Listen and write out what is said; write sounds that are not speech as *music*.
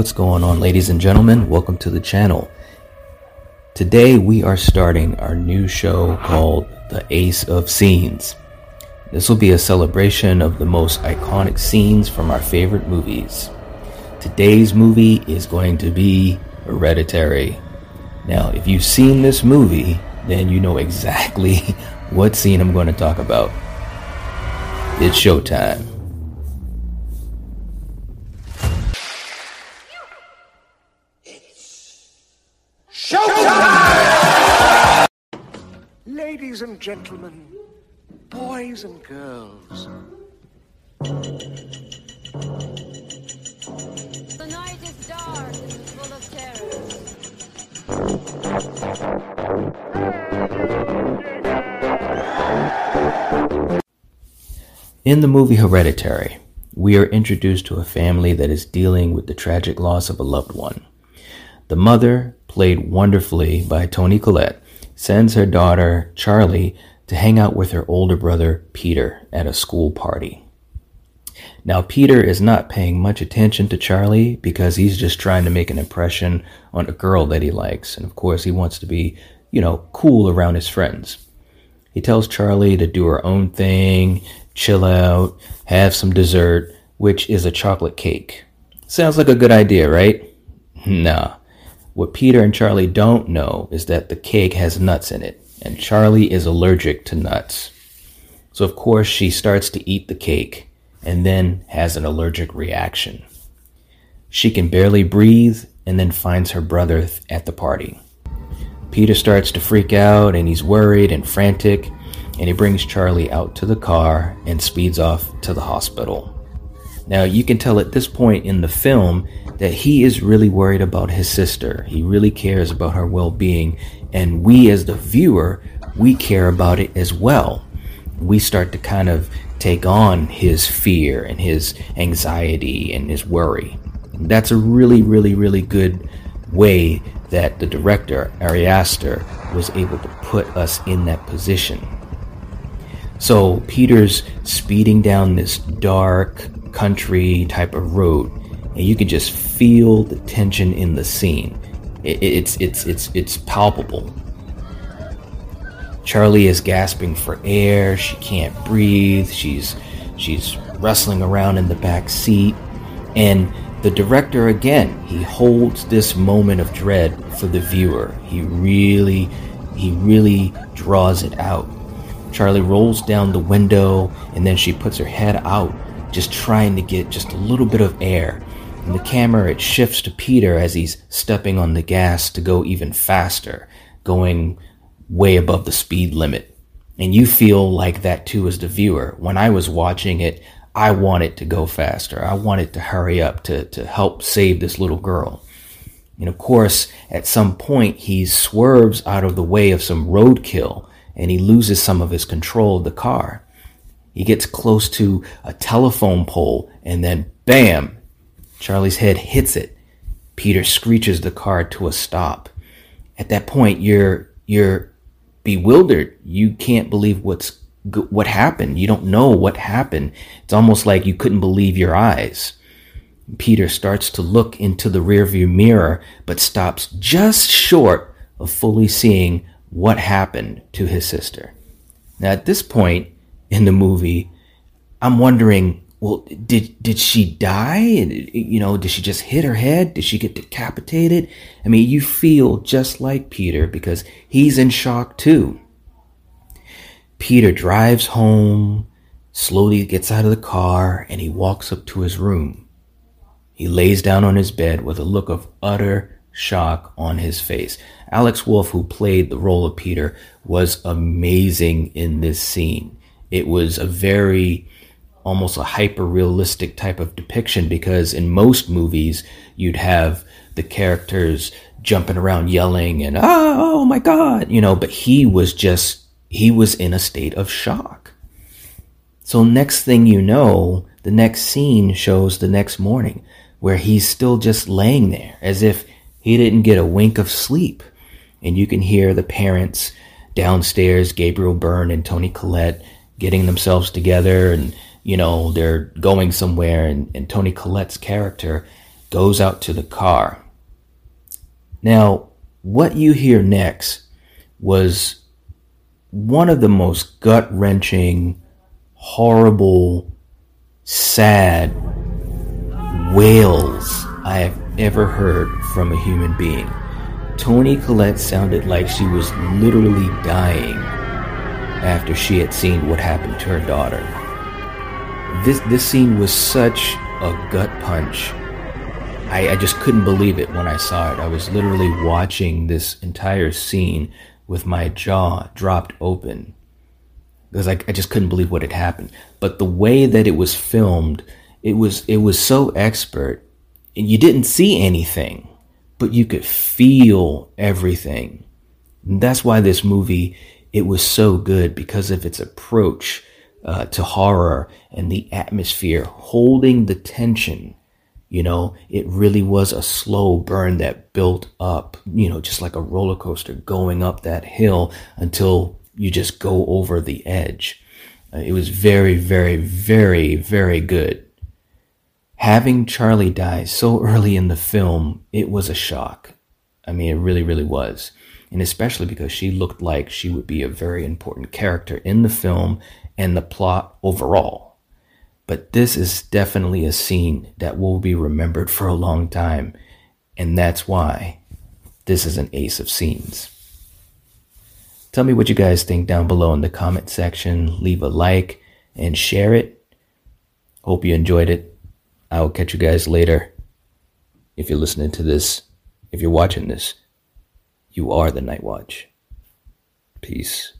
What's going on, ladies and gentlemen? Welcome to the channel. Today we are starting our new show called The Ace of Scenes. This will be a celebration of the most iconic scenes from our favorite movies. Today's movie is going to be Hereditary. Now, if you've seen this movie, then you know exactly *laughs* what scene I'm going to talk about. It's showtime. Ladies and gentlemen, boys and girls. The night is dark and full of terrors. In the movie Hereditary, we are introduced to a family that is dealing with the tragic loss of a loved one. The mother, played wonderfully by Toni Collette, sends her daughter, Charlie, to hang out with her older brother, Peter, at a school party. Now, Peter is not paying much attention to Charlie because he's just trying to make an impression on a girl that he likes. And of course, he wants to be, you know, cool around his friends. He tells Charlie to do her own thing, chill out, have some dessert, which is a chocolate cake. Sounds like a good idea, right? *laughs* Nah. What Peter and Charlie don't know is that the cake has nuts in it, and Charlie is allergic to nuts. So, of course, she starts to eat the cake and then has an allergic reaction. She can barely breathe and then finds her brother at the party. Peter starts to freak out and he's worried and frantic, and he brings Charlie out to the car and speeds off to the hospital. Now, you can tell at this point in the film that he is really worried about his sister. He really cares about her well being. And we, as the viewer, we care about it as well. We start to kind of take on his fear and his anxiety and his worry. That's a really, really, really good way that the director, Ari Aster, was able to put us in that position. So Peter's speeding down this dark country type of road, and you can just feel the tension in the scene. It, it's it's it's it's palpable. Charlie is gasping for air. She can't breathe. She's she's wrestling around in the back seat, and the director again he holds this moment of dread for the viewer. He really he really draws it out. Charlie rolls down the window and then she puts her head out, just trying to get just a little bit of air. And the camera it shifts to Peter as he's stepping on the gas to go even faster, going way above the speed limit. And you feel like that too as the viewer. When I was watching it, I wanted to go faster. I wanted to hurry up to, to help save this little girl. And of course, at some point, he swerves out of the way of some roadkill and he loses some of his control of the car. He gets close to a telephone pole and then bam, Charlie's head hits it. Peter screeches the car to a stop. At that point, you're you're bewildered. You can't believe what's what happened. You don't know what happened. It's almost like you couldn't believe your eyes. Peter starts to look into the rearview mirror, but stops just short of fully seeing what happened to his sister. Now, at this point in the movie, I'm wondering, well, did did she die? You know, did she just hit her head? Did she get decapitated? I mean, you feel just like Peter because he's in shock too. Peter drives home, slowly gets out of the car, and he walks up to his room. He lays down on his bed with a look of utter shock on his face. Alex Wolff, who played the role of Peter, was amazing in this scene. It was a very almost a hyper realistic type of depiction because in most movies you'd have the characters jumping around yelling and oh, oh my god you know but he was just he was in a state of shock so next thing you know the next scene shows the next morning where he's still just laying there as if he didn't get a wink of sleep. And you can hear the parents downstairs, Gabriel Byrne and Toni Collette, getting themselves together and, you know, they're going somewhere. And, and Toni Collette's character goes out to the car. Now, what you hear next was one of the most gut wrenching, horrible, sad wails I have ever heard from a human being. Toni Collette sounded like she was literally dying after she had seen what happened to her daughter. This this scene was such a gut punch. I, I just couldn't believe it when I saw it. I was literally watching this entire scene with my jaw dropped open because I, I just couldn't believe what had happened. But the way that it was filmed, it was it was so expert. And you didn't see anything, but you could feel everything. And that's why this movie it was so good because of its approach uh, to horror and the atmosphere, holding the tension. You know, it really was a slow burn that built up, you know, just like a roller coaster going up that hill until you just go over the edge. Uh, it was very, very, very, very good. Having Charlie die so early in the film, it was a shock. I mean, it really, really was. And especially because she looked like she would be a very important character in the film and the plot overall. But this is definitely a scene that will be remembered for a long time, and that's why this is an ace of scenes. Tell me what you guys think down below in the comment section. Leave a like and share it. Hope you enjoyed it. I will catch you guys later. If you're listening to this, if you're watching this, you are the Night Watch. Peace.